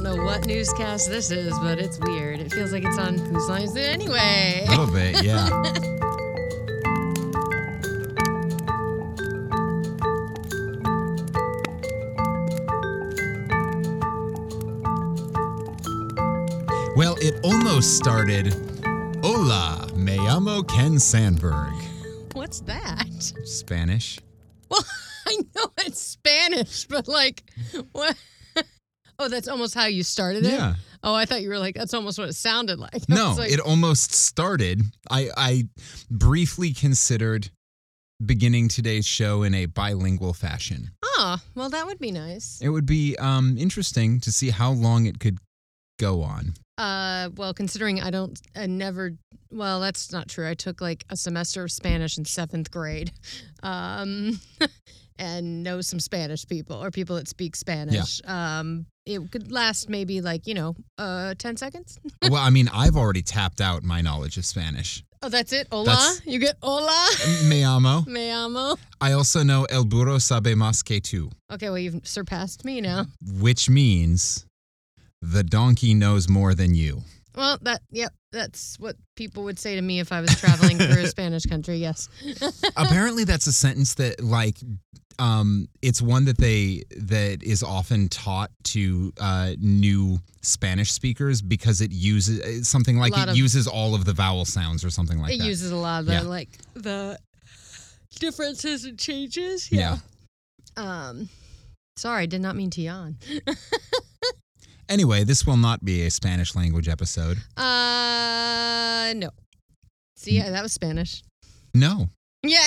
I don't know what newscast this is, but it's weird. It feels like it's on Whose Line Is It Anyway? A little bit, yeah. Well, it almost started. Hola, me llamo Ken Sandberg. What's that? Spanish. Well, I know it's Spanish, but like, what? Oh, that's almost how you started it? Yeah. Oh, I thought you were like, that's almost what it sounded like. I No, like, it almost started. I, I briefly considered beginning today's show in a bilingual fashion. Oh, well, that would be nice. It would be um, interesting to see how long it could go on. Uh, well, considering I don't, I never. Well, that's not true. I took like a semester of Spanish in seventh grade, um, and know some Spanish people or people that speak Spanish. Um, it could last maybe like you know, uh, ten seconds. well, I mean, I've already tapped out my knowledge of Spanish. Oh, that's it. Hola. That's- you get hola. Me amo. Me amo. I also know El burro sabe más que tú, Okay, well you've surpassed me now. which means the donkey knows more than you. Well, that yep, that's what people would say to me if I was traveling through a Spanish country. Yes. Apparently, that's a sentence that, like, um, it's one that they that is often taught to uh, new Spanish speakers because it uses something like it of- uses all of the vowel sounds or something like it that. It uses a lot of the Yeah. like the differences and changes. yeah. Um, sorry, I did not mean to yawn. Anyway, this will not be a Spanish language episode. Uh, no. See, yeah, that was Spanish. No, Yeah.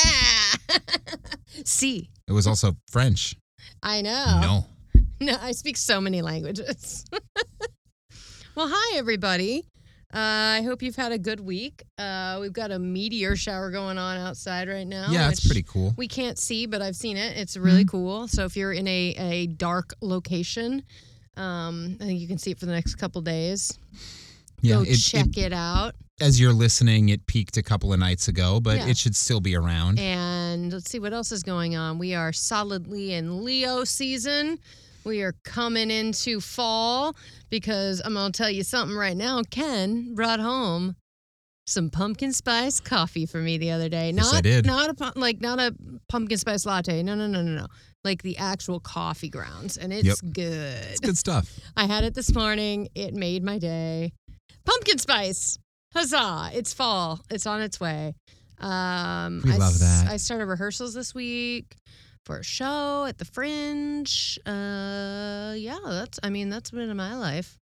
See, it was also French. I know. No. No, I speak so many languages. well, hi everybody. Uh, I hope you've had a good week. Uh, we've got a meteor shower going on outside right now. yeah, it's pretty cool. We can't see, but I've seen it. It's Mm-hmm. really cool. So if you're in a, a dark location, um, I think you can see it for the next couple days. Yeah, Go it, check it, it, out. as you're listening, it peaked a couple of nights ago, but Yeah. it should still be around. And let's see what else is going on. We are solidly in Leo season. We are coming into fall because I'm going to tell you something right now. Ken brought home some pumpkin spice coffee for me the other day. Yes, Not I did. not a like not a pumpkin spice latte. No, no, no, no, no. Like the actual coffee grounds and it's good. It's good stuff. I had it this morning. It made my day. Pumpkin spice. Huzzah. It's fall. It's on its way. Um, We I love that. I started rehearsals this week for a show at the Fringe. Uh, yeah, that's, I mean, that's been in my life.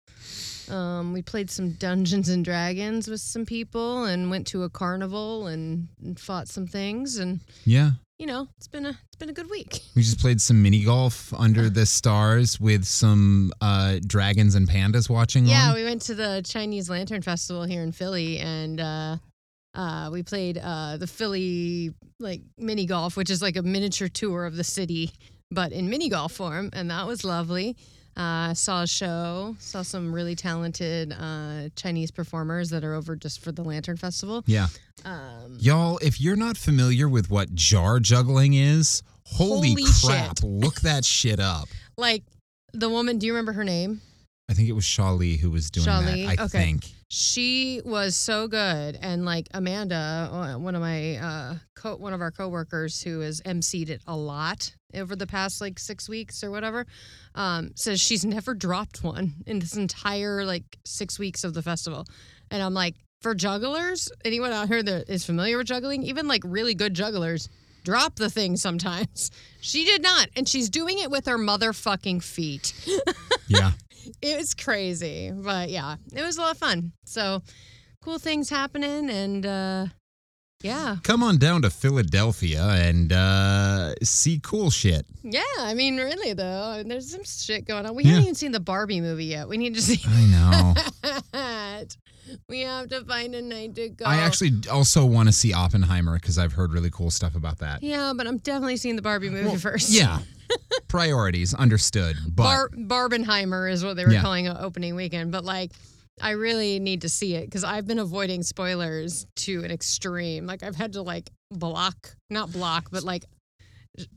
Um, we played some Dungeons and Dragons with some people and went to a carnival and, and fought some things. And, Yeah. You know, it's been a, it's been a good week. We just played some mini golf under the stars with some uh, dragons and pandas watching Yeah, on. we went to the Chinese Lantern Festival here in Philly, and uh, uh, we played uh, the Philly like mini golf, which is like a miniature tour of the city, but in mini golf form, and that was lovely. Uh, saw a show, saw some really talented uh, Chinese performers that are over just for the Lantern Festival. yeah. Um, Y'all, if you're not familiar with what jar juggling is, holy, Holy crap, shit. look that shit up. like the woman, do you remember her name? I think it was Shali who was doing that. I okay. think. She was so good, and like Amanda, uh, one of my uh, co- one of our coworkers who has emceed it a lot over the past like six weeks or whatever, um, says she's never dropped one in this entire like six weeks of the festival, and I'm like, for jugglers, anyone out here that is familiar with juggling, even like really good jugglers, drop the thing sometimes. She did not, and she's doing it with her motherfucking feet. Yeah. It was crazy, but yeah, it was a lot of fun. So cool things happening, and uh, Yeah. Come on down to Philadelphia and uh, see cool shit. Yeah. I mean, really, though, there's some shit going on. We Yeah. haven't even seen the Barbie movie yet. We need to see I know. We have to find a night to go. I actually also want to see Oppenheimer because I've heard really cool stuff about that. Yeah, but I'm definitely seeing the Barbie movie Well, first. Yeah. Priorities, understood. But Bar- Barbenheimer is what they were Yeah. calling it opening weekend. But like, I really need to see it because I've been avoiding spoilers to an extreme. Like, I've had to like block, not block, but like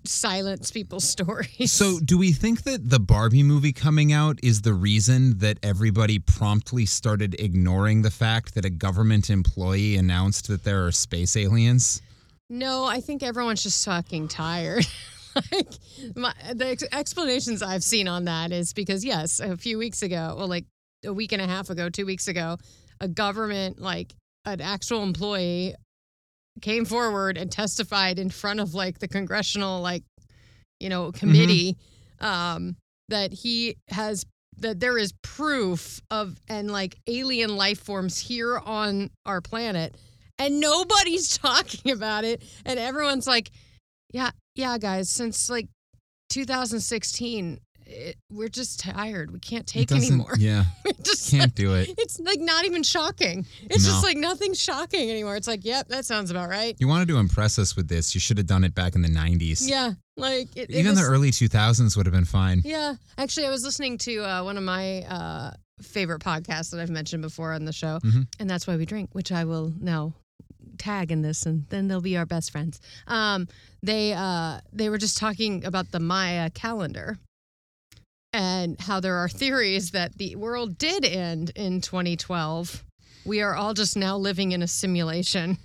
silence people's stories. So, do we think that the Barbie movie coming out is the reason that everybody promptly started ignoring the fact that a government employee announced that there are space aliens? no, I think everyone's just fucking tired. like, my, the ex- explanations I've seen on that is because yes, a few weeks ago, well, like a week and a half ago, two weeks ago, a government like an actual employee came forward and testified in front of like the congressional like you know committee um that he has that there is proof of and like alien life forms here on our planet and nobody's talking about it and everyone's like yeah yeah guys since like 2016 it, we're just tired we can't take It anymore Yeah, just can't do it. it's like not even shocking. It's No. just like nothing's shocking anymore. It's like, yep, that sounds about right. You wanted to impress us with this. You should have done it back in the 90s. Yeah, like it, it Even was- the early 2000s would have been fine. Yeah, actually, I was listening to uh, one of my uh, favorite podcasts that I've mentioned before on the show, Mhm. and that's why we drink, which I will now tag in this, and then they'll be our best friends. Um, they uh, they were just talking about the Maya calendar. And how there are theories that the world did end in 2012. We are all just now living in a simulation.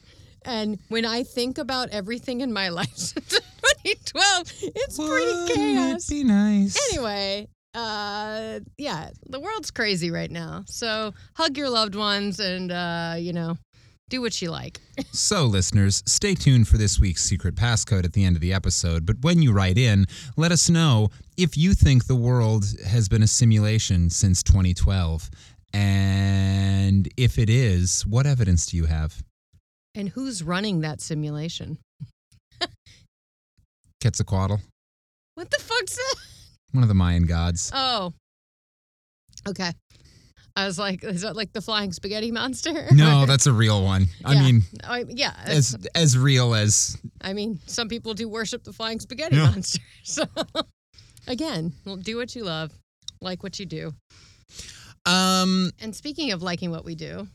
And when I think about everything in my life since 2012, it's pretty Wouldn't chaos it be nice? anyway uh yeah the world's crazy right now so hug your loved ones and uh you know do what you like So, listeners, stay tuned for this week's secret passcode at the end of the episode. But when you write in, let us know if you think the world has been a simulation since 2012. And if it is, what evidence do you have? and who's running that simulation Quetzalcoatl, what the fuck's that one of the Mayan gods. oh okay i was like is that like the flying spaghetti monster No, that's a real one. I Yeah. mean, I, yeah as as real as i mean some people do worship the flying spaghetti Yeah. monster so again well, do what you love like what you do um and speaking of liking what we do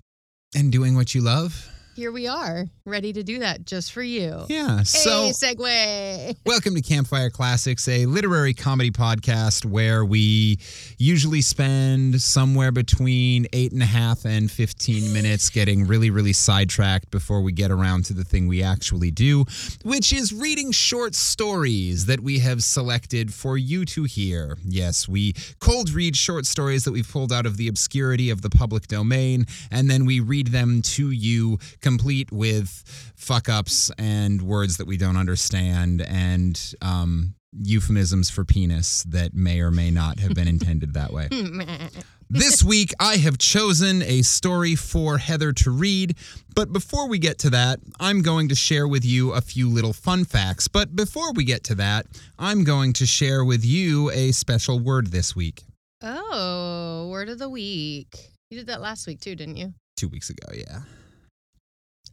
and doing what you love. Here we are, ready to do that just for you. Yeah. Hey, So segue. Welcome to Campfire Classics, a literary comedy podcast where we usually spend somewhere between eight and a half and 15 minutes getting really, really sidetracked before we get around to the thing we actually do, which is reading short stories that we have selected for you to hear. Yes, we cold read short stories that we've pulled out of the obscurity of the public domain, and then we read them to you complete with fuck ups and words that we don't understand and um, euphemisms for penis that may or may not have been intended that way. This week, I have chosen a story for Heather to read. But before we get to that, I'm going to share with you a few little fun facts. But before we get to that, I'm going to share with you a special word this week. oh, word of the week. You did that last week too, didn't you? Two weeks ago, yeah.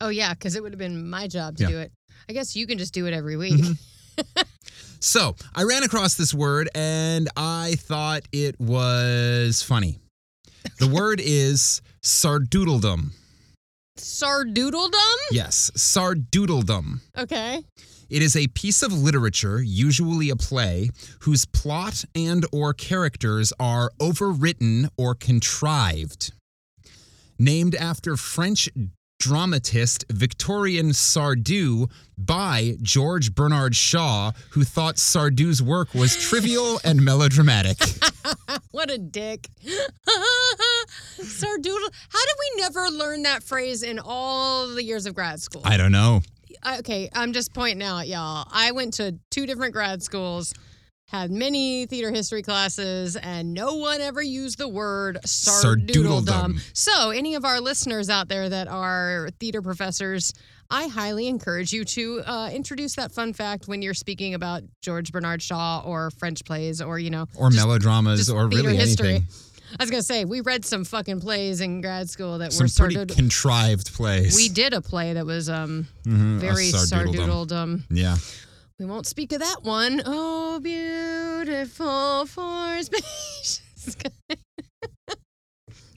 Oh yeah, because it would have been my job to Yeah. do it. I guess you can just do it every week. Mm-hmm. So I ran across this word and I thought it was funny. The word is sardoodledom. Sardoodledom? Yes, sardoodledom. Okay. It is a piece of literature, usually a play, whose plot and or characters are overwritten or contrived. Named after French dramatist Victorien Sardou by George Bernard Shaw, who thought Sardou's work was trivial and melodramatic. What a dick. Sardoodle. How did we never learn that phrase in all the years of grad school? I don't know. Uh, okay, I'm just pointing out, y'all. I went to two different grad schools, had many theater history classes, and no one ever used the word Sardoodledom. sardoodledom. So, any of our listeners out there that are theater professors, I highly encourage you to uh, introduce that fun fact when you're speaking about George Bernard Shaw or French plays or, you know, Or just- melodramas just or really history. anything. I was going to say, we read some fucking plays in grad school that Some were pretty sardood- contrived plays. we did a play that was um Mhm, very sardoodledom. Yeah. We won't speak of that one. Oh, beautiful for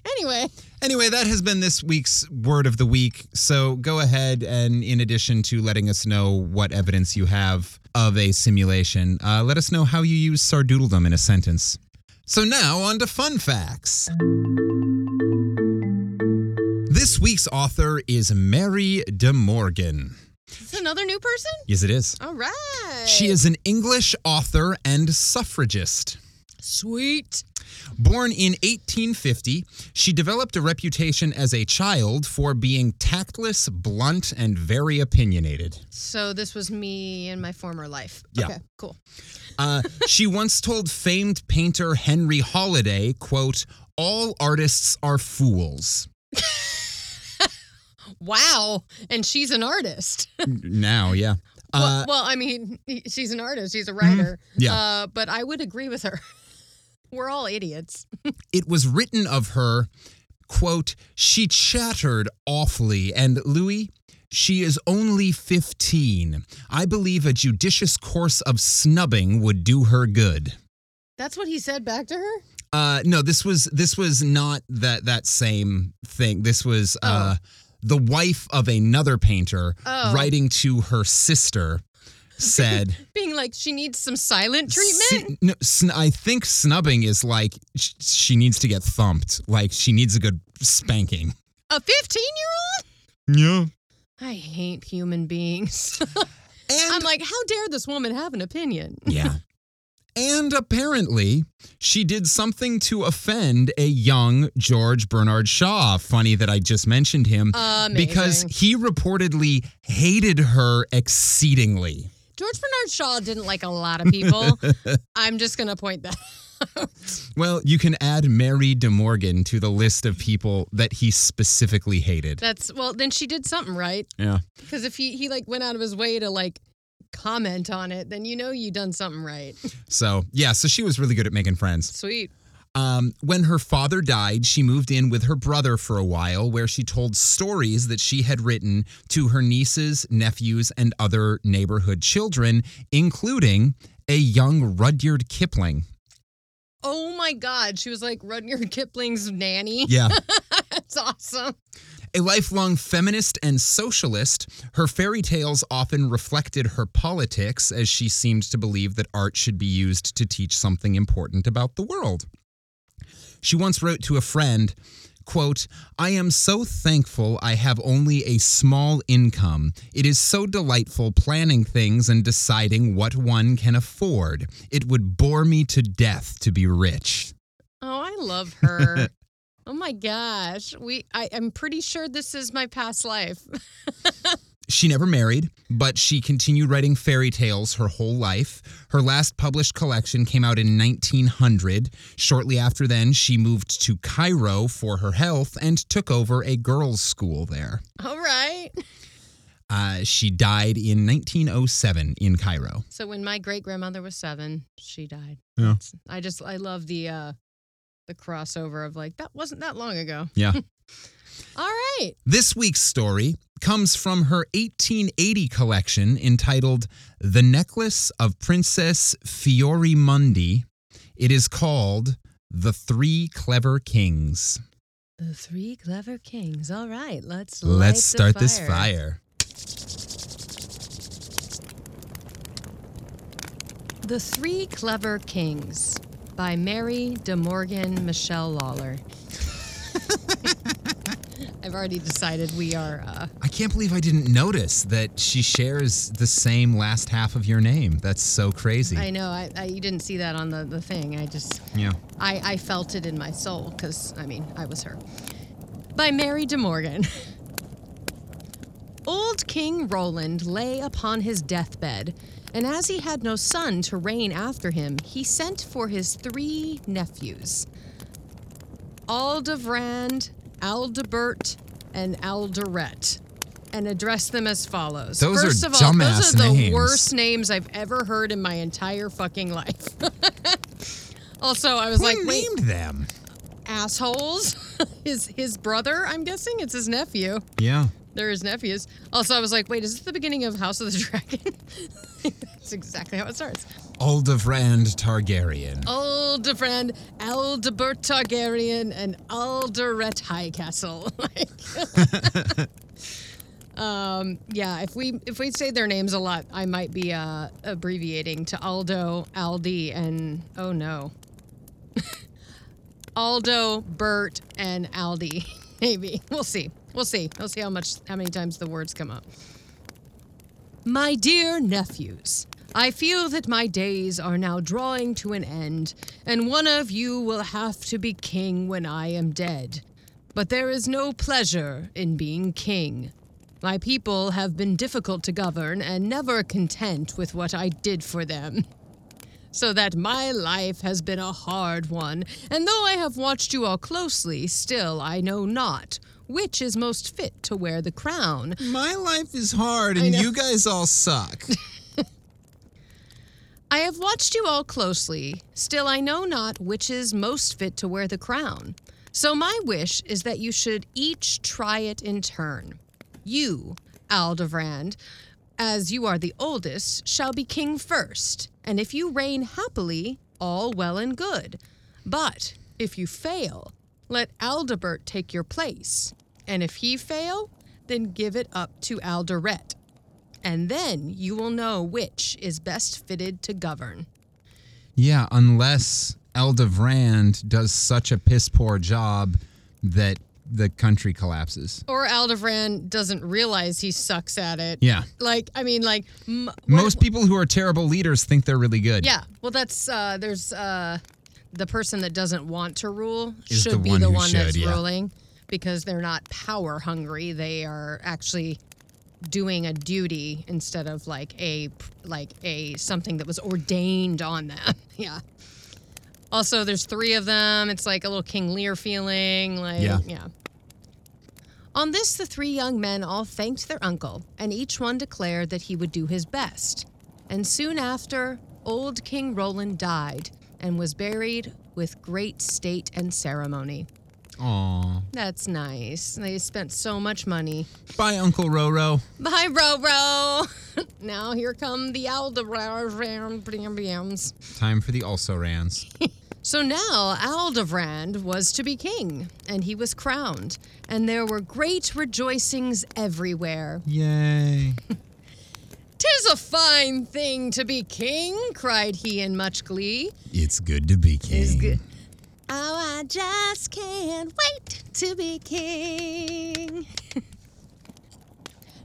anyway, Anyway, that has been this week's word of the week. So go ahead and, in addition to letting us know what evidence you have of a simulation, uh, let us know how you use sardoodledom in a sentence. So now on to fun facts. This week's author is Mary De Morgan. Is another new person? Yes, it is. All right. She is an English author and suffragist. sweet. Born in 1850, she developed a reputation as a child for being tactless, blunt, and very opinionated. So this was me in my former life. Yeah. Okay, cool. Uh, she once told famed painter Henry Holiday, quote, all artists are fools. Wow. And she's an artist. now, yeah. well, Uh, well, I mean, she's an artist. She's a writer. Yeah. Uh, but I would agree with her. We're all idiots. it was written of her, quote, she chattered awfully, and Louis, she is only 15. I believe a judicious course of snubbing would do her good. That's what he said back to her? Uh, no, this was this was not that that same thing. This was uh, the wife of another painter Oh. writing to her sister said Being like, she needs some silent treatment? "Si- no, sn- I think snubbing is like sh- she needs to get thumped. Like she needs a good spanking. A 15 year old? Yeah. I hate human beings. And I'm like, how dare this woman have an opinion? yeah. And apparently, she did something to offend a young George Bernard Shaw. Funny that I just mentioned him Amazing. because he reportedly hated her exceedingly. George Bernard Shaw didn't like a lot of people. I'm just going to point that out. Well, you can add Mary De Morgan to the list of people that he specifically hated. That's, well, then she did something right. Yeah. Because if he, he like went out of his way to like comment on it, then you know you done something right. So, yeah, so she was really good at making friends. Sweet. Um, when her father died, she moved in with her brother for a while, where she told stories that she had written to her nieces, nephews, and other neighborhood children, including a young Rudyard Kipling. Oh my God. She was like Rudyard Kipling's nanny. Yeah. That's awesome. A lifelong feminist and socialist, her fairy tales often reflected her politics as she seemed to believe that art should be used to teach something important about the world. She once wrote to a friend, quote, I am so thankful I have only a small income. It is so delightful planning things and deciding what one can afford. It would bore me to death to be rich. Oh, I love her. oh my gosh. We I, I'm pretty sure this is my past life. She never married, but she continued writing fairy tales her whole life. Her last published collection came out in 1900. Shortly after then, she moved to Cairo for her health and took over a girls' school there. All right. Uh, she died in 1907 in Cairo. So when my great grandmother was seven, she died. Yeah. I just I love the uh the crossover of like that wasn't that long ago. Yeah. All right. This week's story comes from her 1880 collection entitled The Necklace of Princess Fiorimonde. It is called The Three Clever Kings. The three clever kings. All right, let's Let's start this fire. The Three Clever Kings by Mary De Morgan Michelle Lawler. I've already decided we are uh, I can't believe I didn't notice that she shares the same last half of your name. That's so crazy. I know I, I you didn't see that on the, the thing. I just yeah. I, I felt it in my soul because, I mean, I was her. By Mary De Morgan. Old King Roland lay upon his deathbed, And as he had no son to reign after him, he sent for his three nephews Aldevrand, Aldebert, and Alderet, and addressed them as follows. Those are First of all, those are the names. worst names I've ever heard in my entire fucking life. also, I was Who like, wait, named them? assholes? his his brother, I'm guessing it's his nephew. Yeah. They're his nephews. Also, I was like, wait, is this the beginning of House of the Dragon? That's exactly how it starts. Aldevrand Targaryen. Aldefriend, Aldebert Targaryen, and Alderet Highcastle. Um, yeah, if we if we say their names a lot, I might be uh, abbreviating to Aldo, Aldi, and oh no, Aldo, Bert, and Aldi. Maybe we'll see. We'll see. We'll see how much how many times the words come up. My dear nephews, I feel that my days are now drawing to an end, and one of you will have to be king when I am dead. But there is no pleasure in being king. My people have been difficult to govern and never content with what I did for them. So that my life has been a hard one, and though I have watched you all closely, still I know not which is most fit to wear the crown. My life is hard and you guys all suck. I have watched you all closely, still I know not which is most fit to wear the crown. So my wish is that you should each try it in turn. You, Aldevrand, as you are the oldest, shall be king first, and if you reign happily, all well and good. But if you fail, let Aldebert take your place, and if he fail, then give it up to Alderet and then you will know which is best fitted to govern. yeah, unless Eldevrand does such a piss poor job that the country collapses. Or Aldevran doesn't realize he sucks at it. Yeah. Like, I mean, like m- what- Most people who are terrible leaders think they're really good. Yeah. Well, that's uh, there's uh, the person that doesn't want to rule Is should the be one the who one that's yeah. ruling because they're not power hungry. They are actually doing a duty instead of like a like a something that was ordained on them. yeah. Also, there's three of them. It's like a little King Lear feeling. Like, Yeah. yeah. On this, the three young men all thanked their uncle, and each one declared that he would do his best. And soon after, old King Roland died and was buried with great state and ceremony. Aw. That's nice. They spent so much money. Bye, Uncle Roro. Bye, Roro. now here come the Aldebrand. Time for the also rans. So now Aldevrand was to be king, and he was crowned, and there were great rejoicings everywhere. Yay. Tis a fine thing to be king, cried he in much glee. It's good to be king. Oh, I just can't wait to be king.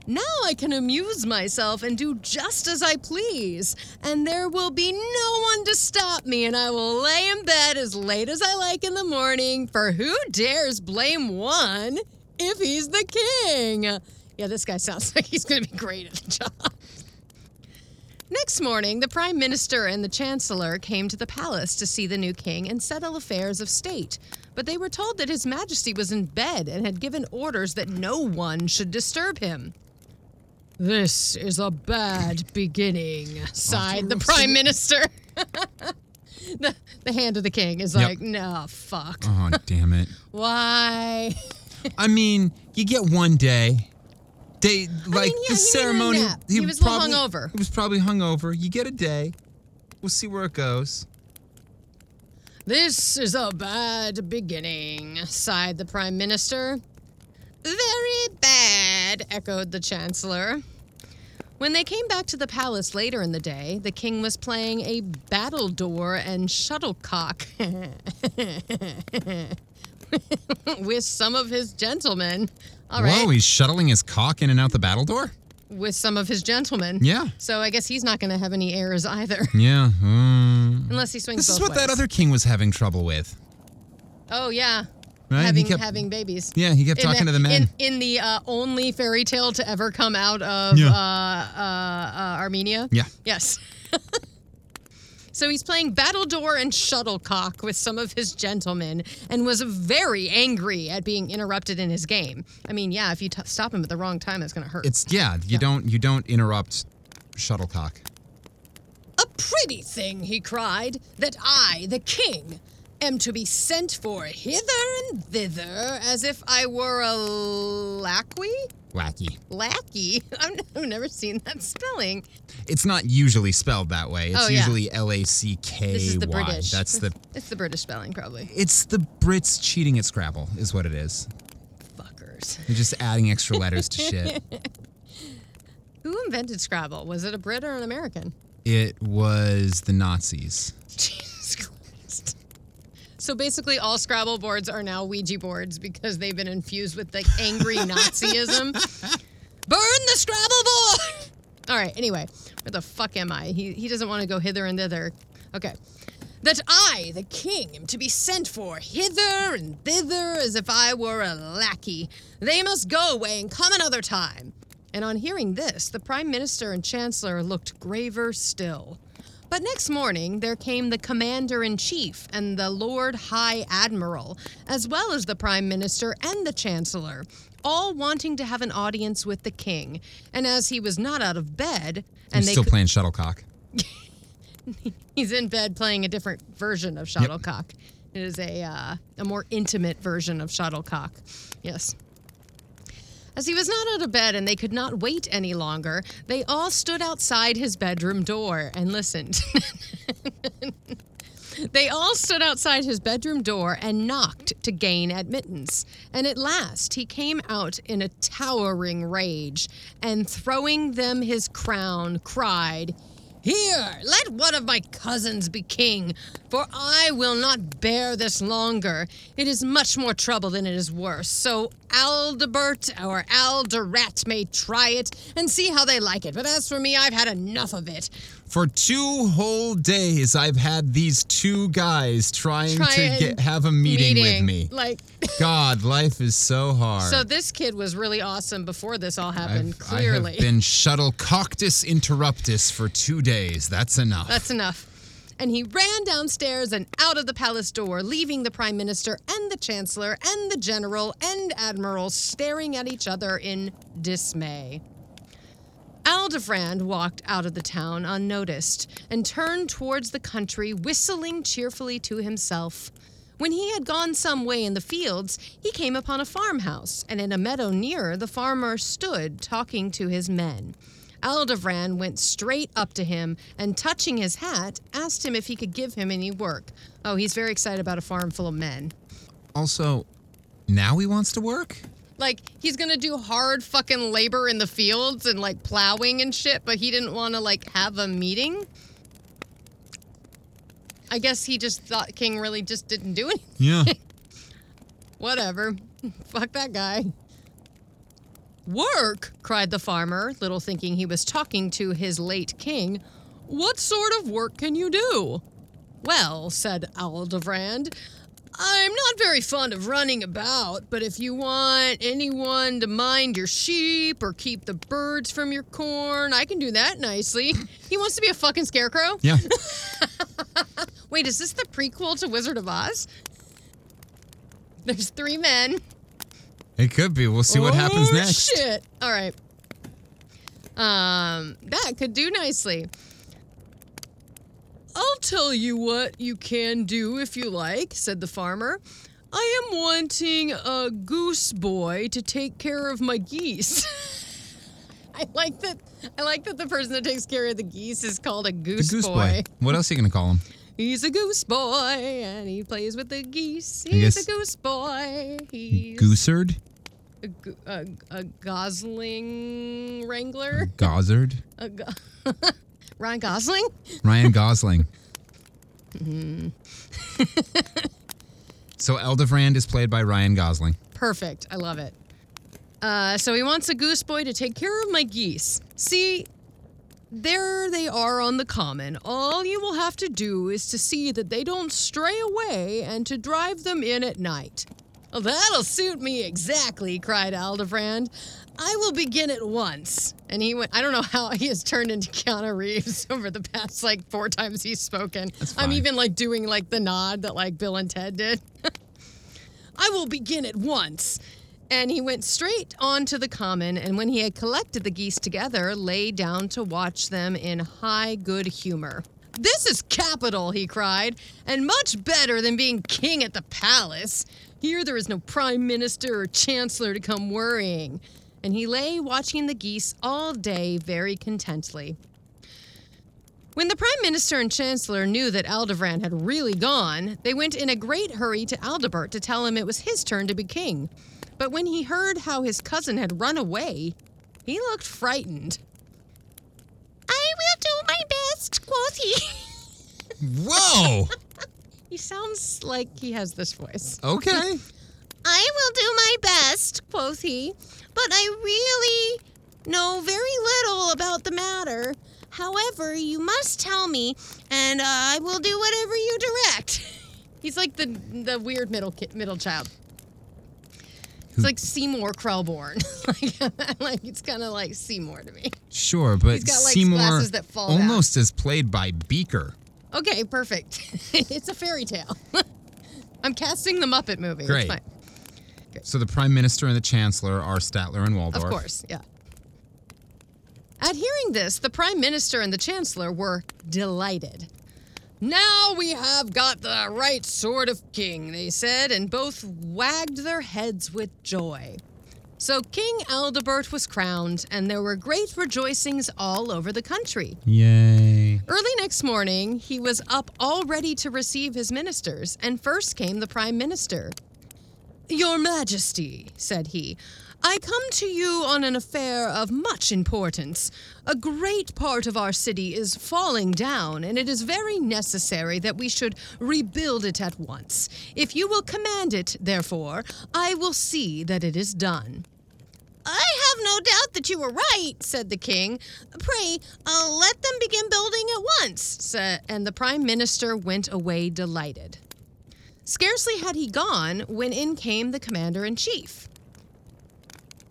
now I can amuse myself and do just as I please, and there will be no one to stop me, and I will lay in bed as late as I like in the morning, for who dares blame one if he's the king? Yeah, this guy sounds like he's going to be great at the job. Next morning, the Prime Minister and the Chancellor came to the palace to see the new king and settle affairs of state. But they were told that His Majesty was in bed and had given orders that no one should disturb him. This is a bad beginning, sighed the Prime Minister. the, the hand of the king is Yep. like, no, fuck. Oh, damn it. Why? I mean, you get one day. Day like yeah, he needed the ceremony. nap. He was a little probably, hungover. He was probably hungover. You get a day. We'll see where it goes. This is a bad beginning, sighed the Prime Minister. Very bad, echoed the Chancellor. When they came back to the palace later in the day, the king was playing a battledore and shuttlecock with some of his gentlemen. All right, Whoa, he's shuttling his cock in and out the battle door? with some of his gentlemen. Yeah. So I guess he's not going to have any heirs either, Yeah. mm. unless he swings This both is what that other king was having trouble with. Oh yeah, Right? He having kept- having babies. Yeah, he kept In talking to the men. In, in the uh, only fairy tale to ever come out of Yeah. uh, uh, uh, Armenia. yeah. Yes. so he's playing battledore and shuttlecock with some of his gentlemen and was very angry at being interrupted in his game. I mean, yeah, if you t- stop him at the wrong time, it's going to hurt. It's yeah, you don't you don't interrupt shuttlecock. A pretty thing, he cried, that I, the king, am to be sent for hither and thither as if I were a lackey? Wacky. Lackey? I've I've never seen that spelling. It's not usually spelled that way. It's Oh, yeah. usually L A C K This is the British. That's the It's the British spelling, probably. it's the Brits cheating at Scrabble is what it is. Fuckers. They're just adding extra letters to shit. Who invented Scrabble? Was it a Brit or an American? It was the Nazis. So basically, all Scrabble boards are now Ouija boards because they've been infused with like angry Nazism. Burn the Scrabble board! All right, anyway, where the fuck am I? He, he doesn't want to go hither and thither. Okay. That I, the king, am to be sent for hither and thither as if I were a lackey. They must go away and come another time. And on hearing this, the prime minister and chancellor looked graver still. But next morning, there came the commander in chief and the Lord High Admiral, as well as the prime minister and the chancellor, all wanting to have an audience with the king. And as he was not out of bed, I'm and they still cou- playing shuttlecock. he's in bed playing a different version of shuttlecock. It is a uh, a more intimate version of shuttlecock. Yes. As he was not out of bed and they could not wait any longer, they all stood outside his bedroom door and listened. They all stood outside his bedroom door and knocked to gain admittance. And at last he came out in a towering rage and, throwing them his crown, cried, Here, let one of my cousins be king, for I will not bear this longer. It is much more trouble than it is worse. So Aldebert or Alderat may try it and see how they like it. But as for me, I've had enough of it. For two whole days, I've had these two guys trying Try to get have a meeting, with me. Like, God, life is so hard. so this kid was really awesome before this all I've, happened. I clearly, have been shuttlecockus interruptus for two days. That's enough. that's enough. And he ran downstairs and out of the palace door, leaving the prime minister and the chancellor and the general and admiral staring at each other in dismay. Aldefrand walked out of the town unnoticed and turned towards the country, whistling cheerfully to himself. When he had gone some way in the fields, he came upon a farmhouse, and in a meadow nearer, the farmer stood talking to his men. Aldefrand went straight up to him and, touching his hat, asked him if he could give him any work. Oh, he's very excited about a farm full of men. also, now he wants to work? Like, he's gonna do hard fucking labor in the fields and like plowing and shit, but he didn't wanna like have a meeting. I guess he just thought King really just didn't do anything. Yeah. Whatever. Fuck that guy. Work, cried the farmer, little thinking he was talking to his late king. What sort of work can you do? Well, said Aldevrand, I'm not very fond of running about, but if you want anyone to mind your sheep or keep the birds from your corn, I can do that nicely. He wants to be a fucking scarecrow? Yeah. Wait, is this the prequel to Wizard of Oz? There's three men. It could be. We'll see what happens Oh, next. Shit. All right. Um, that could do nicely. I'll tell you what you can do if you like, said the farmer. I am wanting a goose boy to take care of my geese. I like that. I like that the person that takes care of the geese is called a The goose, goose boy. What else are you gonna call him? He's a goose boy and he plays with the geese. He's a goose boy. He's Goosard? a, a, a gosling wrangler. Gozzard? A go- Ryan Gosling? Ryan Gosling. Mm-hmm. so Eldevrand is played by Ryan Gosling. Perfect. I love it. Uh, so he wants a goose boy to take care of my geese. See, there they are on the common. All you will have to do is to see that they don't stray away and to drive them in at night. Well, that'll suit me exactly, cried Aldebrand. I will begin at once. And he went, I don't know how he has turned into Keanu Reeves over the past like four times he's spoken. I'm even like doing like the nod that like Bill and Ted did. I will begin at once. And he went straight on to the common, and when he had collected the geese together, lay down to watch them in high good humor. This is capital, he cried, and much better than being king at the palace. Here there is no prime minister or chancellor to come worrying. And he lay watching the geese all day very contently. When the Prime Minister and Chancellor knew that Aldebrand had really gone, they went in a great hurry to Aldebert to tell him it was his turn to be king. But when he heard how his cousin had run away, he looked frightened. I will do my best, quoth he. Whoa. he sounds like he has this voice. Okay. I will do my best, quoth he, but I really know very little about the matter. However, you must tell me, and uh, I will do whatever you direct. He's like the the weird middle ki- middle child. It's like Seymour Krelborn. like, like it's kind of like Seymour to me. Sure, but He's got, like, Seymour glasses that fall down. almost is played by Beaker. Okay, perfect. it's a fairy tale. I'm casting the Muppet movie. Great. So the Prime Minister and the Chancellor are Statler and Waldorf. Of course, yeah. At hearing this, the Prime Minister and the Chancellor were delighted. Now we have got the right sort of king, they said, and both wagged their heads with joy. So King Aldebert was crowned, and there were great rejoicings all over the country. Yay. Early next morning, he was up all ready to receive his ministers, and first came the Prime Minister. Your Majesty, said he, I come to you on an affair of much importance. A great part of our city is falling down, and it is very necessary that we should rebuild it at once. If you will command it, therefore, I will see that it is done. I have no doubt that you were right, said the king. Pray, uh, let them begin building at once. And the prime minister went away delighted. Scarcely had he gone when in came the commander in chief.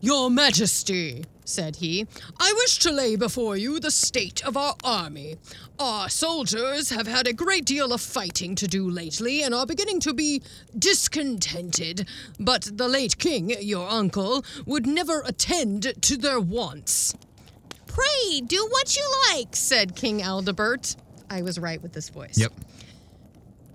Your Majesty, said he, I wish to lay before you the state of our army. Our soldiers have had a great deal of fighting to do lately and are beginning to be discontented. But the late king, your uncle, would never attend to their wants. Pray do what you like, said King Aldebert. I was right with this voice. Yep.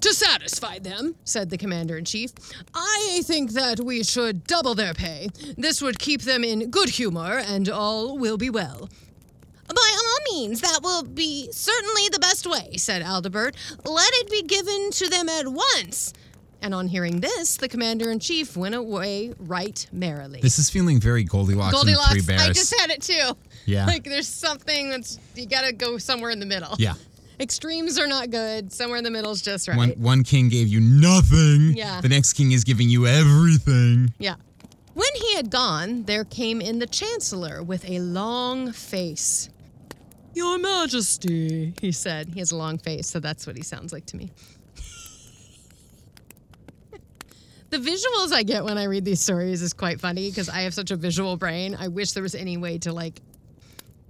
To satisfy them, said the commander in chief, I think that we should double their pay. This would keep them in good humor, and all will be well. By all means, that will be certainly the best way, said Aldebert. Let it be given to them at once. And on hearing this, the commander in chief went away right merrily. This is feeling very Goldilocks, and the Three Bears. I just had it too. Yeah. Like there's something that's, you gotta go somewhere in the middle. yeah. Extremes are not good. Somewhere in the middle is just right. One one king gave you nothing. Yeah. The next king is giving you everything. Yeah. When he had gone, there came in the chancellor with a long face. Your Majesty, he said. He has a long face, so that's what he sounds like to me. the visuals I get when I read these stories is quite funny because I have such a visual brain. I wish there was any way to like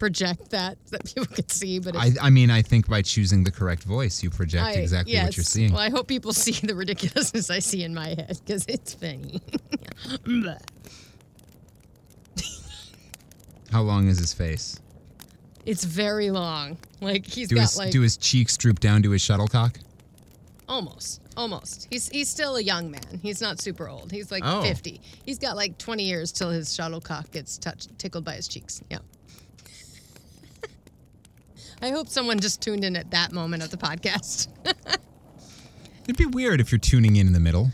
project that that people could see, but I, I mean, I think by choosing the correct voice, you project I- exactly what you're seeing. Well, I hope people see the ridiculousness I see in my head because it's funny. How long is his face? It's very long. Like he's Do got his like do his cheeks droop down to his shuttlecock? almost, almost. He's he's still a young man. He's not super old. He's like Oh. 50. He's got like 20 years till his shuttlecock gets touched, tickled by his cheeks. Yeah. I hope someone just tuned in at that moment of the podcast. It'd be weird if you're tuning in in the middle.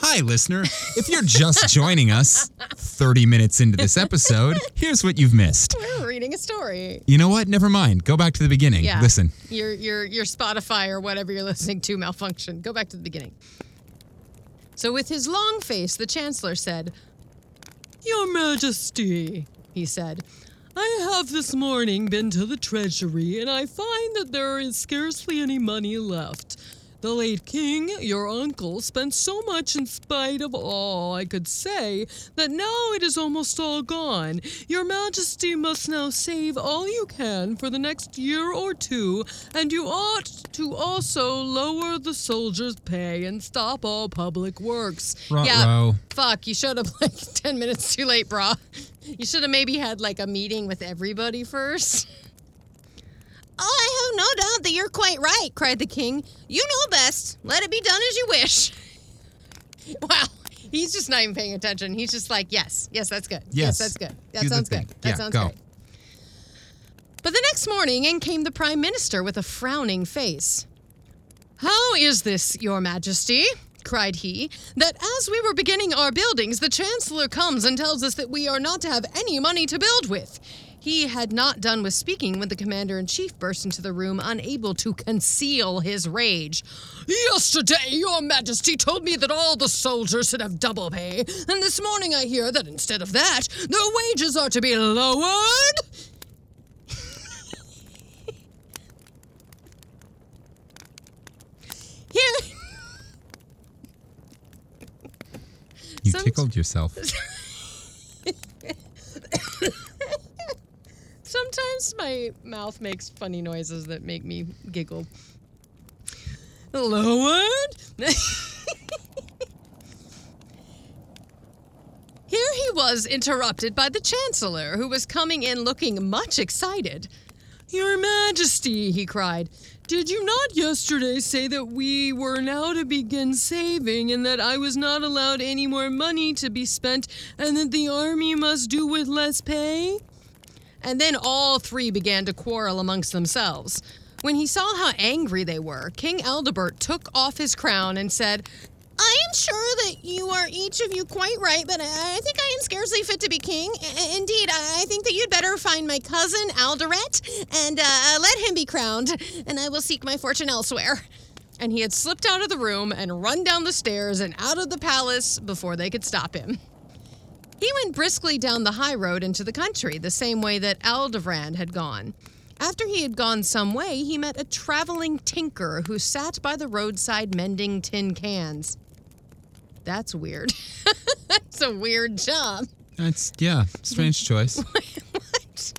Hi, listener. If you're just joining us 30 minutes into this episode, here's what you've missed. We're reading a story. You know what? Never mind. Go back to the beginning. Yeah. Listen. Your your your Spotify or whatever you're listening to malfunction. Go back to the beginning. So with his long face, the chancellor said, "Your Majesty," he said, "I have this morning been to the treasury, and I find that there is scarcely any money left. The late king, your uncle, spent so much in spite of all I could say that now it is almost all gone. Your majesty must now save all you can for the next year or two, and you ought to also lower the soldiers' pay and stop all public works. Yeah, fuck, you showed up like 10 minutes too late, brah. You should have maybe had like a meeting with everybody first. Oh, I have no doubt that you're quite right, cried the king. You know best. Let it be done as you wish. Wow. He's just not even paying attention. He's just like, yes, yes, that's good. Yes. that's good. That Do sounds good. That Yeah, sounds go. great. But the next morning, in came the prime minister with a frowning face. How is this, your majesty? cried he, that as we were beginning our buildings, the chancellor comes and tells us that we are not to have any money to build with. He had not done with speaking when the commander in chief burst into the room, unable to conceal his rage. Yesterday, your majesty told me that all the soldiers should have double pay, and this morning I hear that instead of that, their wages are to be lowered. Here. You Some- tickled yourself. Sometimes my mouth makes funny noises that make me giggle. Lowered? Here he was interrupted by the Chancellor, who was coming in looking much excited. Your Majesty, he cried, did you not yesterday say that we were now to begin saving and that I was not allowed any more money to be spent and that the army must do with less pay? And then all three began to quarrel amongst themselves. When he saw how angry they were, King Aldebert took off his crown and said, I am sure that you are each of you quite right, but I think I am scarcely fit to be king. I- Indeed, I think that you'd better find my cousin Alderet and uh, let him be crowned, and I will seek my fortune elsewhere. And he had slipped out of the room and run down the stairs and out of the palace before they could stop him. He went briskly down the high road into the country, the same way that Aldebrand had gone. After he had gone some way, he met a traveling tinker who sat by the roadside mending tin cans. That's weird. That's a weird job. That's yeah, strange choice. what?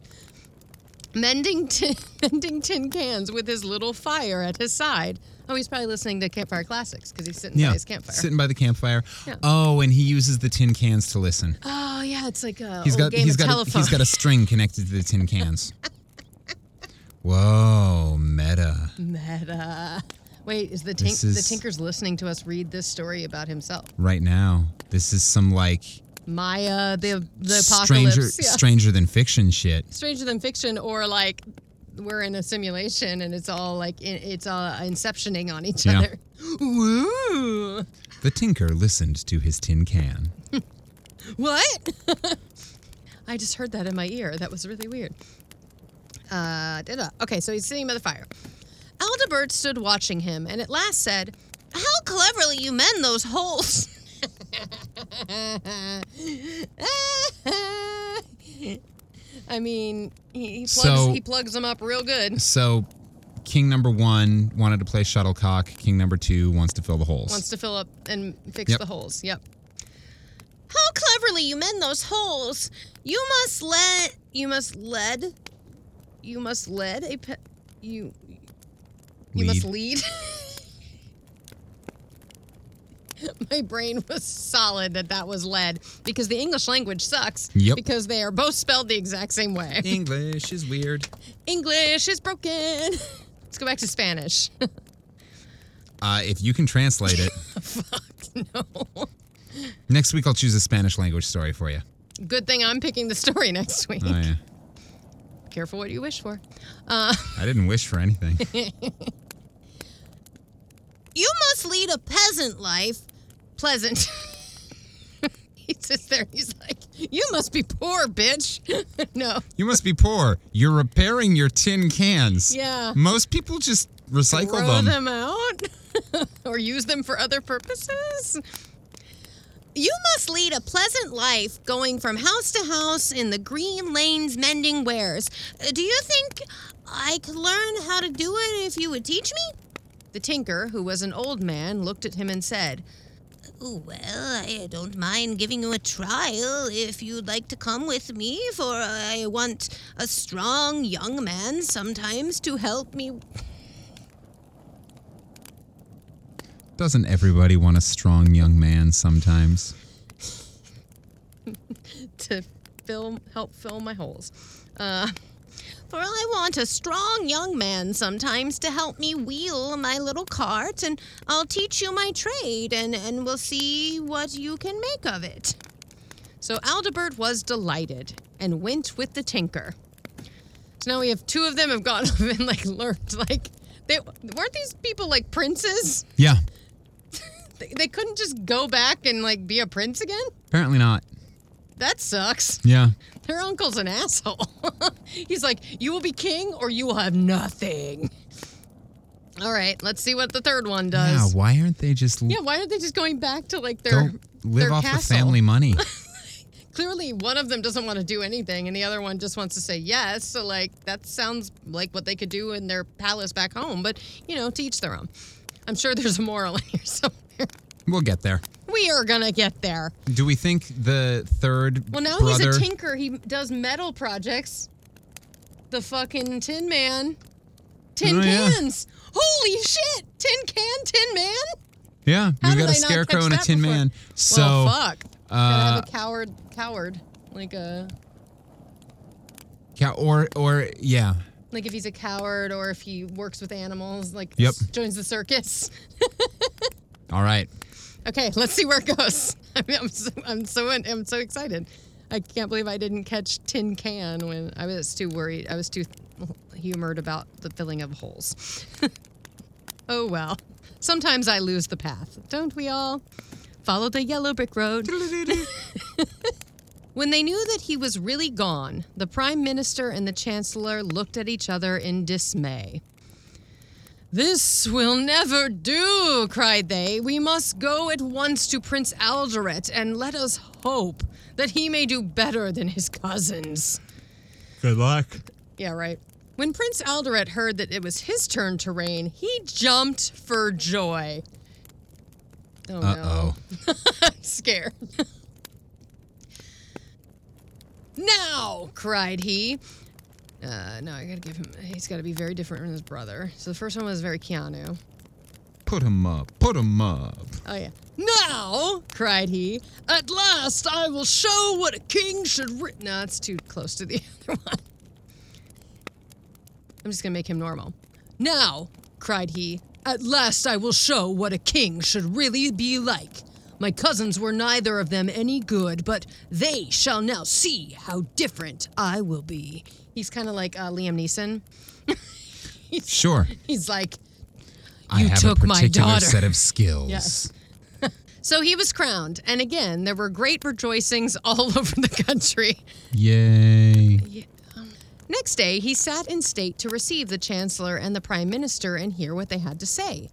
Mending tin, mending tin cans with his little fire at his side. Oh, he's probably listening to Campfire Classics because he's sitting Yeah, by his campfire. sitting by the campfire. Yeah. Oh, and he uses the tin cans to listen. oh yeah, it's like a He's old got game he's of got a, telephone. he's got a string connected to the tin cans. Whoa, meta. Meta. Wait, is the tink- is- the Tinker's listening to us read this story about himself? Right now, this is some like Maya, the the stranger apocalypse. Yeah. stranger than fiction shit. Stranger than fiction, or like we're in a simulation and it's all like it's all inceptioning on each Yeah. other. Woo! The tinker listened to his tin can. What? I just heard that in my ear. That was really weird. Uh, okay, so he's sitting by the fire. Aldebert stood watching him and at last said, How cleverly you mend those holes. I mean, he, he, plugs, So- he plugs them up real good. So, king number one wanted to play shuttlecock. King number two wants to fill the holes. Wants to fill up and fix Yep. the holes. Yep. How cleverly you mend those holes. You must let you must lead you must lead a pe- you you must lead. My brain was solid that that was lead because the English language sucks Yep. because they are both spelled the exact same way. English is weird. English is broken. Let's go back to Spanish. Uh, if you can translate it, Fuck no. next week I'll choose a Spanish language story for you. Good thing I'm picking the story next week. Oh yeah, Careful what you wish for. Uh, I didn't wish for anything. You must lead a peasant life. Pleasant. he sits there. He's like, "You must be poor, bitch." no. You must be poor. You're repairing your tin cans. Yeah. Most people just recycle Throw them. them out or use them for other purposes. You must lead a pleasant life going from house to house in the green lanes mending wares. Uh, Do you think I could learn how to do it if you would teach me? The tinker, who was an old man, looked at him and said, Oh, well, I don't mind giving you a trial if you'd like to come with me, for I want a strong young man sometimes to help me. Doesn't everybody want a strong young man sometimes? to fill, help fill my holes. Uh, For I want a strong young man sometimes to help me wheel my little cart, and I'll teach you my trade, and, and we'll see what you can make of it. so Aldebert was delighted and went with the tinker. So now we have two of them have gone up and like learned like they weren't these people like princes? Yeah, They, they couldn't just go back and like be a prince again? apparently not. That sucks. Yeah. Their uncle's an asshole. He's like, you will be king or you will have nothing. All right, let's see what the third one Yeah, does. why aren't they just Yeah, why aren't they just going back to like their go live their off castle? the family money? Clearly, one of them doesn't want to do anything, and the other one just wants to say yes. So, like, that sounds like what they could do in their palace back home. But you know, to each their own. I'm sure there's a moral in here somewhere. we'll get there. We are gonna get there. Do we think the third Well, now brother? he's a tinker. He does metal projects. The fucking Tin Man. Tin Oh, yeah. cans. Holy shit! Tin can, Tin Man. yeah, How we've got a scarecrow and a tin before? man. So well, fuck. Gotta uh, have a coward. Coward. Like a yeah, or or yeah, like if he's a coward or if he works with animals. Like Yep. joins the circus. all right. Okay, let's see where it goes. I mean, I'm so, I'm so I'm so excited. I can't believe I didn't catch tin can when I was too worried. I was too humored about the filling of holes. oh well. Sometimes I lose the path, don't we all? Follow the yellow brick road. when they knew that he was really gone, the prime minister and the chancellor looked at each other in dismay. This will never do, cried they. We must go at once to Prince Alderet and let us hope that he may do better than his cousins. Good luck. Yeah, right. When Prince Alderet heard that it was his turn to reign, he jumped for joy. Oh Uh no. oh. I'm scared. now, cried he. Uh, no, I gotta give him. He's gotta be very different from his brother. So the first one was very Keanu. Put him up. Put him up. Oh, yeah. Now, cried he, at last I will show what a king should. Ri-. No, it's too close to the other one. I'm just gonna make him normal. Now, cried he, at last I will show what a king should really be like. My cousins were neither of them any good, but they shall now see how different I will be. He's kind of like uh, Liam Neeson. Sure. He's like, I You have took a my particular daughter. set of skills. Yes. So he was crowned, and again, there were great rejoicings all over the country. Yay. Next day, he sat in state to receive the chancellor and the prime minister and hear what they had to say.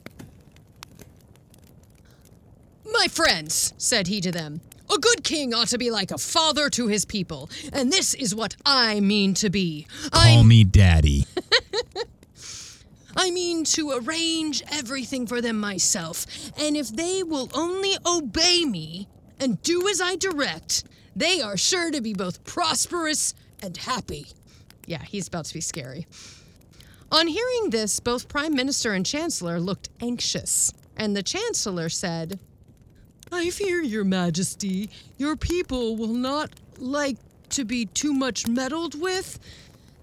My friends, said he to them, a good king ought to be like a father to his people, and this is what I mean to be. Call me daddy. I mean to arrange everything for them myself, and if they will only obey me and do as I direct, they are sure to be both prosperous and happy. Yeah, he's about to be scary. On hearing this, both Prime Minister and Chancellor looked anxious, and the Chancellor said, I fear, Your Majesty, your people will not like to be too much meddled with.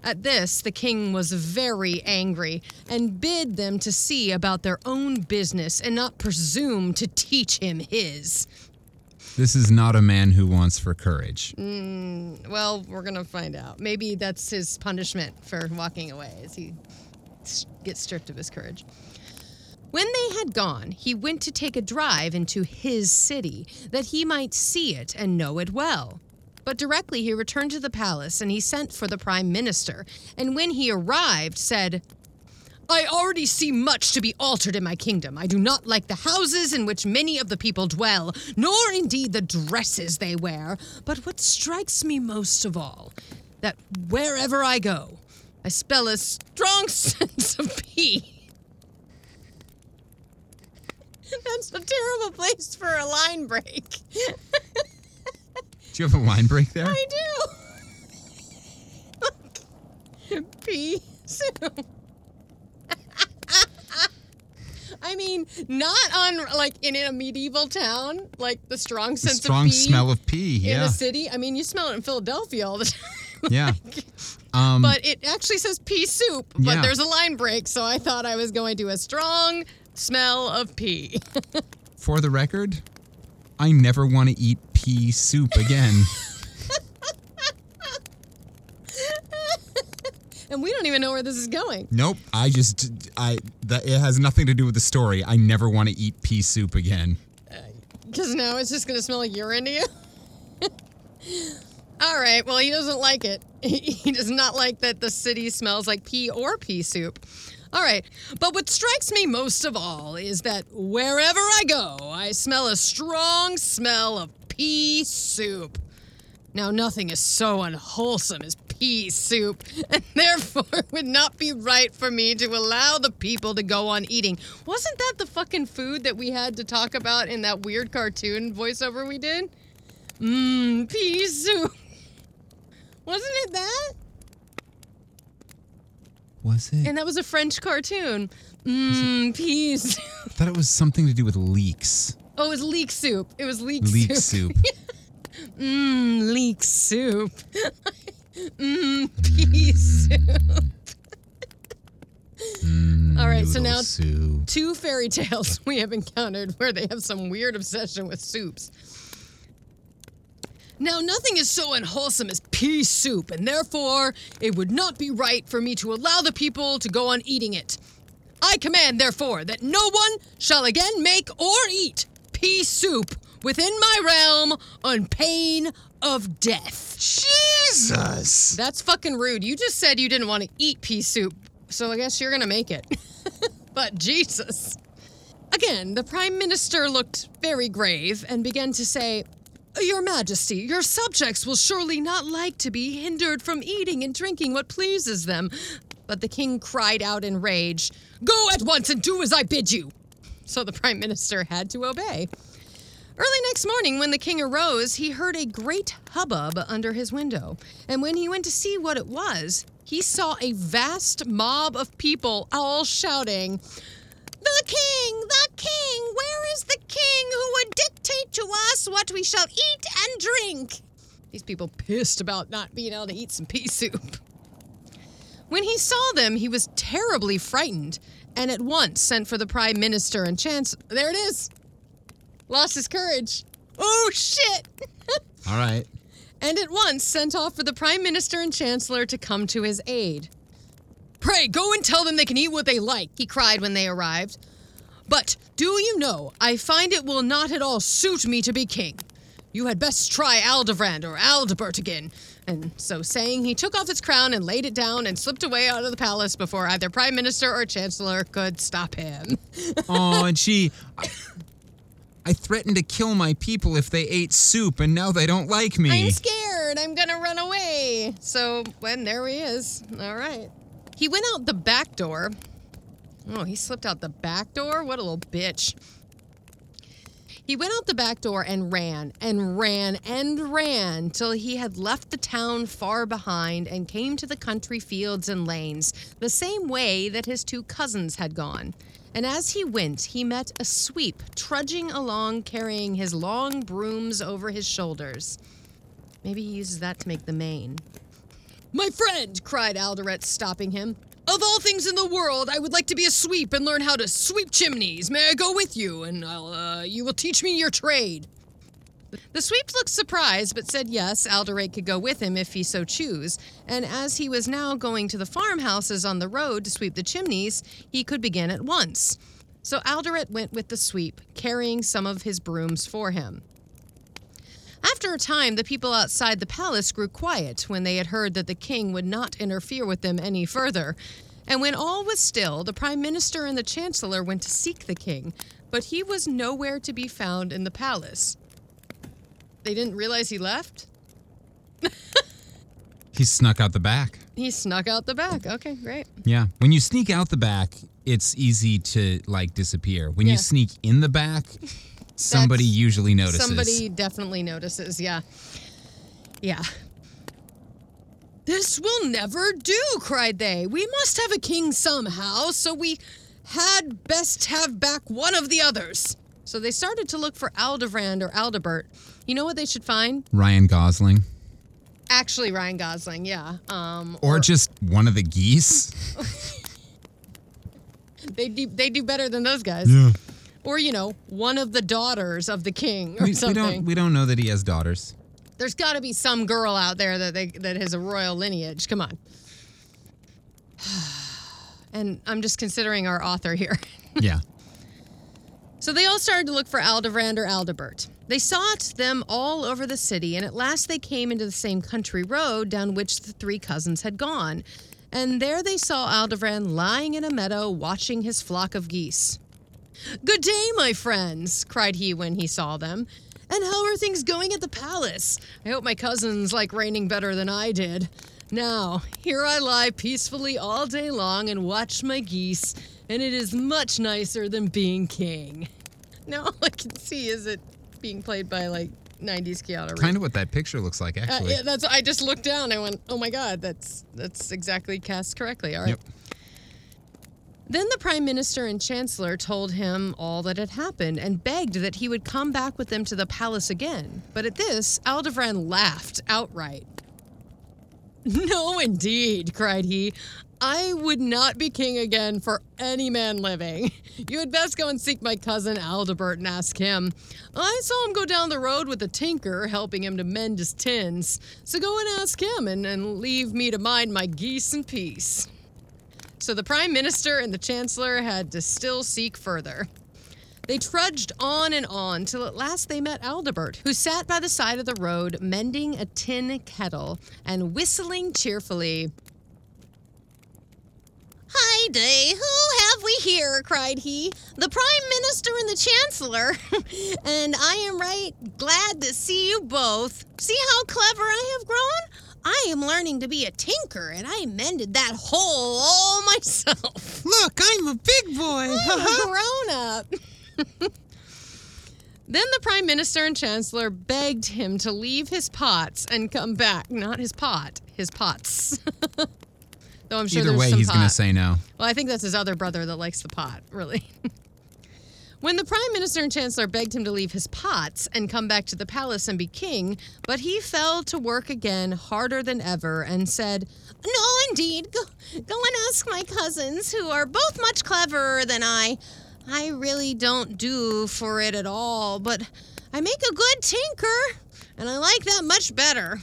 At this, the king was very angry and bid them to see about their own business and not presume to teach him his. This is not a man who wants for courage. Mm, well, we're gonna find out. Maybe that's his punishment for walking away, as he gets stripped of his courage. When they had gone, he went to take a drive into his city, that he might see it and know it well. But directly he returned to the palace, and he sent for the prime minister, and when he arrived, said, I already see much to be altered in my kingdom. I do not like the houses in which many of the people dwell, nor indeed the dresses they wear. But what strikes me most of all, that wherever I go, I spell a strong sense of peace. That's a terrible place for a line break. Do you have a line break there? I do. Pea soup. I mean, not on like in a medieval town, like the strong The sense strong of pea smell of pea. in a city. I mean, you smell it in Philadelphia all the time. yeah. Um, but it actually says pea soup, but Yeah. there's a line break, so I thought I was going to a strong smell of pea. for the record, I never want to eat pea soup again. and we don't even know where this is going. nope. I just I that it has nothing to do with the story. I never want to eat pea soup again. Uh, because now it's just going to smell like urine to you. All right. Well, he doesn't like it. He does not like that the city smells like pea or pea soup. All right. But what strikes me most of all is that wherever I go, I smell a strong smell of pea soup. Now, nothing is so unwholesome as pea soup, and therefore it would not be right for me to allow the people to go on eating. Wasn't that the fucking food that we had to talk about in that weird cartoon voiceover we did? Mmm, pea soup. Wasn't it that? Was it? And that was a French cartoon. Mmm, pea soup. I thought it was something to do with leeks. Oh, it was leek soup. It was leek, Leek soup. soup. Mmm, leek soup. Mmm, pea soup. Mm, All right, so noodle now- soup. two fairy tales we have encountered where they have some weird obsession with soups. Now, nothing is so unwholesome as pea soup, and therefore it would not be right for me to allow the people to go on eating it. I command, therefore, that no one shall again make or eat pea soup within my realm on pain of death. Jesus. That's fucking rude. You just said you didn't want to eat pea soup, so I guess you're gonna make it. but Jesus. Again, the Prime Minister looked very grave and began to say, Your Majesty, your subjects will surely not like to be hindered from eating and drinking what pleases them. But the king cried out in rage, Go at once and do as I bid you. So the Prime Minister had to obey. Early next morning, when the king arose, he heard a great hubbub under his window. And when he went to see what it was, he saw a vast mob of people all shouting, The king! The king! Where is the king who would dictate to us what we shall eat and drink? These people pissed about not being able to eat some pea soup. When he saw them, he was terribly frightened and at once sent for the prime minister and chancellor. There it is lost his courage. Oh shit! All right. and at once sent off for the prime minister and chancellor to come to his aid. Pray go and tell them they can eat what they like, he cried when they arrived. But do you know, I find it will not at all suit me to be king. You had best try Aldebrand or Aldebert again. And so saying, he took off his crown and laid it down and slipped away out of the palace before either prime minister or chancellor could stop him. Oh, and she. I, I threatened to kill my people if they ate soup, and now they don't like me. I'm scared. I'm gonna run away. So when there he is. All right. He went out the back door. Oh, he slipped out the back door? What a little bitch. He went out the back door and ran and ran and ran till he had left the town far behind and came to the country fields and lanes, the same way that his two cousins had gone. And as he went, he met a sweep trudging along carrying his long brooms over his shoulders. Maybe he uses that to make the mane. My friend, cried Alderet, stopping him. Of all things in the world, I would like to be a sweep and learn how to sweep chimneys. May I go with you, and uh, you will teach me your trade. The sweep looked surprised, but said yes, Alderet could go with him if he so choose. And as he was now going to the farmhouses on the road to sweep the chimneys, he could begin at once. So Alderet went with the sweep, carrying some of his brooms for him. After a time, the people outside the palace grew quiet when they had heard that the king would not interfere with them any further. And when all was still, the prime minister and the chancellor went to seek the king, but he was nowhere to be found in the palace. They didn't realize he left? He snuck out the back. He snuck out the back. Okay, great. Yeah. When you sneak out the back, it's easy to like disappear. When Yeah. you sneak in the back, somebody That's- usually notices. Somebody definitely notices, yeah. Yeah. This will never do, cried they. We must have a king somehow, so we had best have back one of the others. So they started to look for Aldebrand or Aldebert. You know what they should find? Ryan Gosling. Actually, Ryan Gosling, yeah. Um, Or just one of the geese. they do they do better than those guys. Or you know, one of the daughters of the king or We, we don't we don't know that he has daughters. There's got to be some girl out there that they, that has a royal lineage. Come on. And I'm just considering our author here. Yeah. So they all started to look for Aldebrand or Aldebert. They sought them all over the city, and at last they came into the same country road down which the three cousins had gone. And there they saw Aldebrand lying in a meadow watching his flock of geese. Good day, my friends, cried he when he saw them. And how are things going at the palace? I hope my cousins like reigning better than I did. Now, here I lie peacefully all day long and watch my geese, and it is much nicer than being king. Now all I can see is it being played by like 90s Keanu Reeves. Kind of what that picture looks like, Uh, actually. yeah, that's. I just looked down. and went, "Oh my God, that's that's exactly cast correctly." All right. Yep. Then the prime minister and chancellor told him all that had happened and begged that he would come back with them to the palace again. But at this, Aldebrand laughed outright. No, indeed, cried he. I would not be king again for any man living. You had best go and seek my cousin Aldebert and ask him. I saw him go down the road with a tinker, helping him to mend his tins. So go and ask him and, and leave me to mind my geese in peace. So the prime minister and the chancellor had to still seek further. They trudged on and on till at last they met Aldebert, who sat by the side of the road mending a tin kettle and whistling cheerfully. Hi day, who have we here? cried he. The Prime Minister and the Chancellor. and I am right glad to see you both. See how clever I have grown? I am learning to be a tinker, and I mended that hole all myself. Look, I'm a big boy. I'm a grown up. then the prime minister and chancellor begged him to leave his pots and come back. Not his pot, his pots. Though I'm sure Either there's way, some he's going to say no. Well, I think that's his other brother that likes the pot, really. When the prime minister and chancellor begged him to leave his pots and come back to the palace and be king, but he fell to work again harder than ever and said, No, indeed. Go, go and ask my cousins, who are both much cleverer than I. I really don't do for it at all, but I make a good tinker, and I like that much better.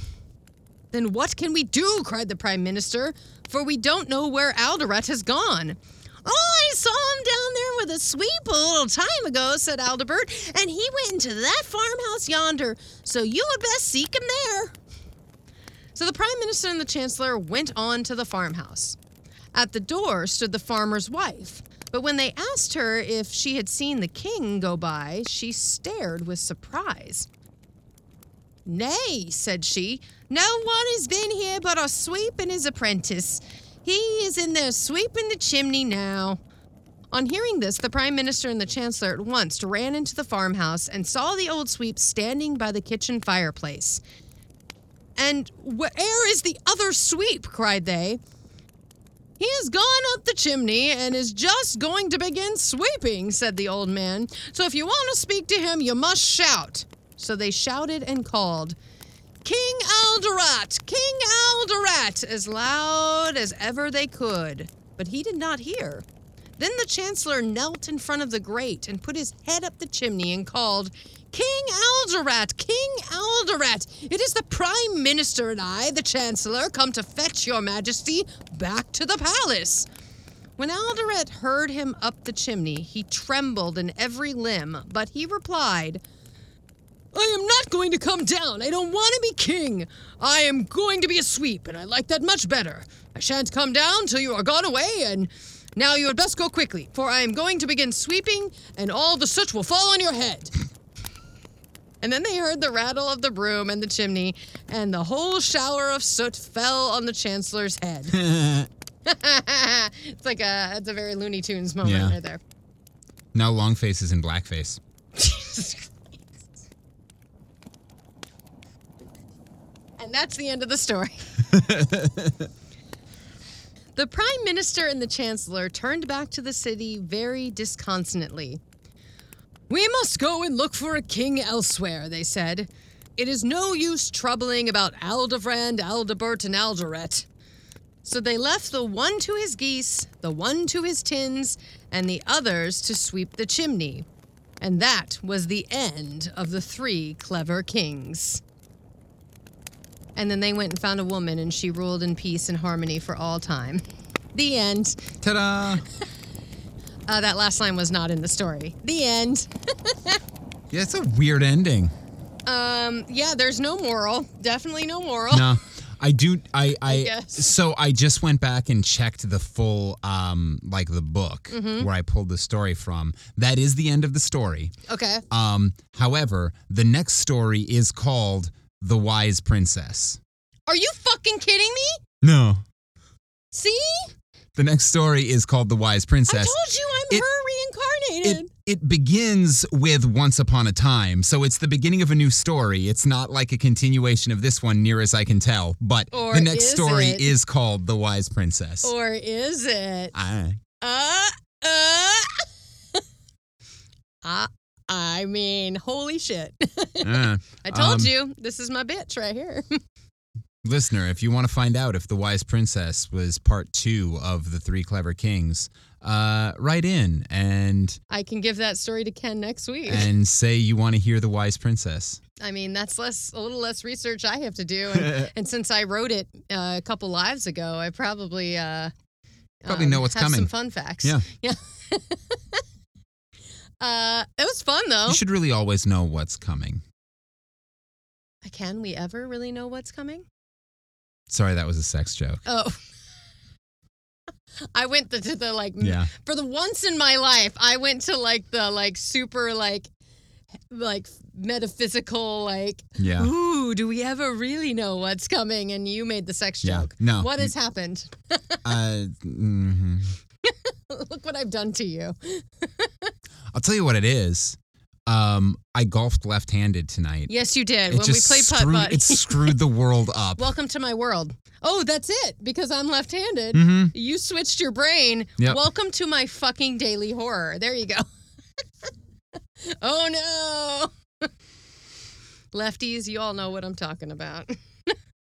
Then what can we do? cried the prime minister, for we don't know where Alderet has gone. Oh, I saw him down there with a sweep a little time ago, said Aldebert, and he went into that farmhouse yonder, so you had best seek him there. So the prime minister and the chancellor went on to the farmhouse. At the door stood the farmer's wife, but when they asked her if she had seen the king go by, she stared with surprise. Nay, said she, no one has been here but our sweep and his apprentice. He is in there sweeping the chimney now. On hearing this, the Prime Minister and the Chancellor at once ran into the farmhouse and saw the old sweep standing by the kitchen fireplace. And where is the other sweep? cried they. He has gone up the chimney and is just going to begin sweeping, said the old man. So if you want to speak to him, you must shout. So they shouted and called, King Alderet! King Alderet! as loud as ever they could. But he did not hear. Then the Chancellor knelt in front of the grate and put his head up the chimney and called, King Alderet! King Alderet! It is the Prime Minister and I, the Chancellor, come to fetch your Majesty back to the palace. When Alderet heard him up the chimney, he trembled in every limb, but he replied, I am not going to come down. I don't want to be king. I am going to be a sweep, and I like that much better. I shan't come down till you are gone away, and now you had best go quickly, for I am going to begin sweeping, and all the soot will fall on your head. And then they heard the rattle of the broom and the chimney, and the whole shower of soot fell on the chancellor's head. it's like a it's a very Looney Tunes moment Yeah. right there. Now Longface is in blackface. And that's the end of the story. the Prime Minister and the Chancellor turned back to the city very disconsolately. We must go and look for a king elsewhere, they said. It is no use troubling about Aldebrand, Aldebert, and Alderet. So they left the one to his geese, the one to his tins, and the others to sweep the chimney. And that was the end of the three clever kings. And then they went and found a woman, and she ruled in peace and harmony for all time. The end. Ta-da! Uh, that last line was not in the story. The end. Yeah, it's a weird ending. Um, yeah, there's no moral. Definitely no moral. No, I do. I. I. guess. So I just went back and checked the full, um, like the book Mm-hmm. where I pulled the story from. That is the end of the story. Okay. Um, however, the next story is called "The Wise Princess." Are you fucking kidding me? No, See? the next story is called "The Wise Princess. I told you I'm It- her reincarnated. it it begins with once upon a time so it's the beginning of a new story it's not like a continuation of this one near as i can tell but Or the next is story it? is called the wise princess or is it? I, Uh, uh. uh, I mean, holy shit. I told Um, you, this is my bitch right here. listener if you want to find out if the wise princess was part two of the three clever kings uh write in and I can give that story to Ken next week. and say you want to hear the wise princess I mean, that's less a little less research I have to do, and, and since I wrote it uh, a couple lives ago, I probably uh, Probably um, know what's have coming. Some fun facts. Yeah. yeah. Uh, it was fun though. you should really always know what's coming Can we ever really know what's coming? sorry that was a sex joke Oh. I went to, to the like yeah for the once in my life I went to like the like super like like metaphysical like yeah ooh do we ever really know what's coming and you made the sex Yeah. joke. No. What has happened? uh mhm. Look what I've done to you. I'll tell you what it is. Um, I golfed left-handed tonight. Yes, you did. It when we played putt putt, It screwed the world up. Welcome to my world. Oh, that's it. Because I'm left-handed. hmm You switched your brain. Yep. Welcome to my fucking daily horror. There you go. oh no. Lefties, you all know what I'm talking about.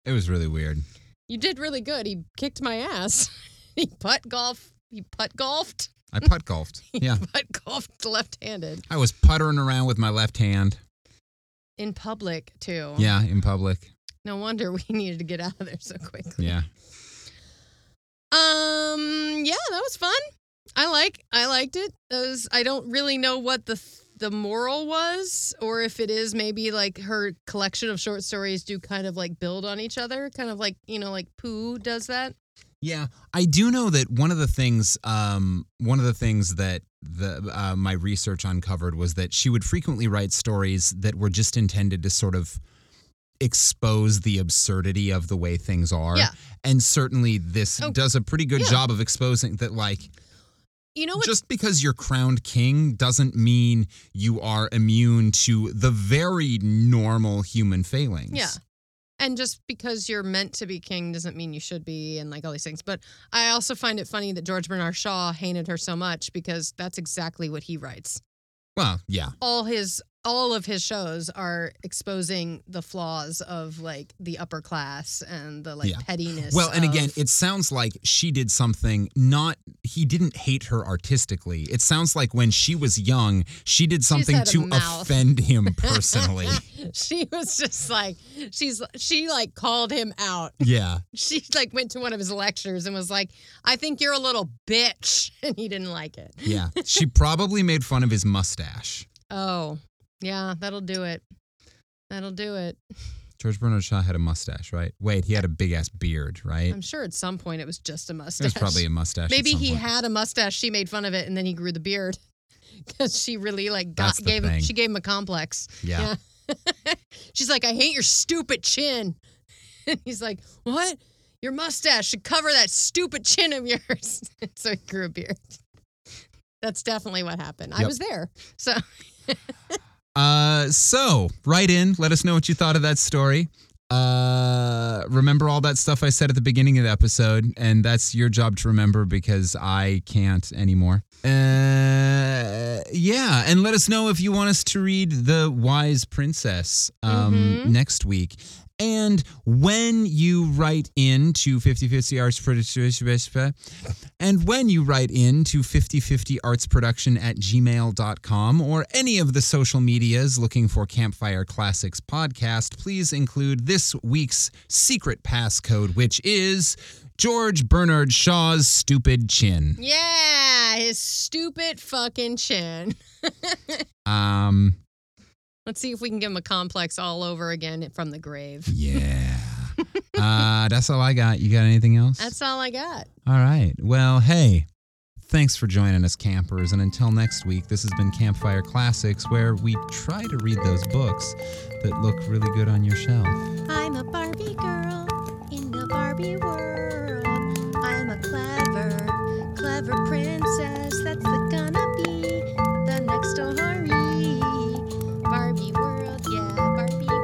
It was really weird. You did really good. He kicked my ass. he putt golf. He putt golfed. I putt golfed. Yeah, Putt golfed left-handed I was puttering around with my left hand. in public too. Yeah, in public. No wonder we needed to get out of there so quickly. Yeah. Um. Yeah, that was fun. I like. I liked it. Those. I don't really know what the the moral was, or if it is maybe like her collection of short stories do kind of like build on each other, kind of like you know like Pooh does that. Yeah, I do know that one of the things, um, one of the things that the uh, my research uncovered was that she would frequently write stories that were just intended to sort of expose the absurdity of the way things are. Yeah. And certainly this Oh, does a pretty good yeah. job of exposing that like You know what? just because you're crowned king doesn't mean you are immune to the very normal human failings. Yeah. And just because you're meant to be king doesn't mean you should be, and like all these things. But I also find it funny that George Bernard Shaw hated her so much because that's exactly what he writes. Well, yeah. all his all of his shows are exposing the flaws of like the upper class and the like Yeah. pettiness. Well, and again, it sounds like she did something not, he didn't hate her artistically. It sounds like when she was young, she did something to offend him personally. she was just like she's she like called him out. yeah. She like went to one of his lectures and was like, "I think you're a little bitch," and he didn't like it. Yeah. She probably made fun of his mustache. Oh, yeah, that'll do it. That'll do it. George Bernard Shaw had a mustache, right? Wait, he had a big ass beard, right? I'm sure at some point it was just a mustache. It was probably a mustache. Maybe he point. had a mustache. She made fun of it, and then he grew the beard because she really like got gave him. She gave him a complex. Yeah. She's like, I hate your stupid chin. And he's like, What? Your mustache should cover that stupid chin of yours. so he grew a beard. That's definitely what happened. I was there. So Uh, so write in. Let us know what you thought of that story. Uh, remember all that stuff I said at the beginning of the episode, and that's your job to remember because I can't anymore. Uh, yeah, and let us know if you want us to read The Wise Princess um, Mhm. next week. And when you write in to 5050 Arts Production, and when you write in to 5050 Arts Production at gmail.com or any of the social medias looking for Campfire Classics podcast, please include this week's secret passcode, which is George Bernard Shaw's stupid chin. yeah, his stupid fucking chin. Um, Let's see if we can give him a complex all over again from the grave. yeah. uh, that's all I got. You got anything else? That's all I got. All right. Well, hey, thanks for joining us, campers. And until next week, this has been Campfire Classics, where we try to read those books that look really good on your shelf. I'm a Barbie girl in the Barbie world. I'm a clever, clever princess. That's the gonna be the next story. Barbie.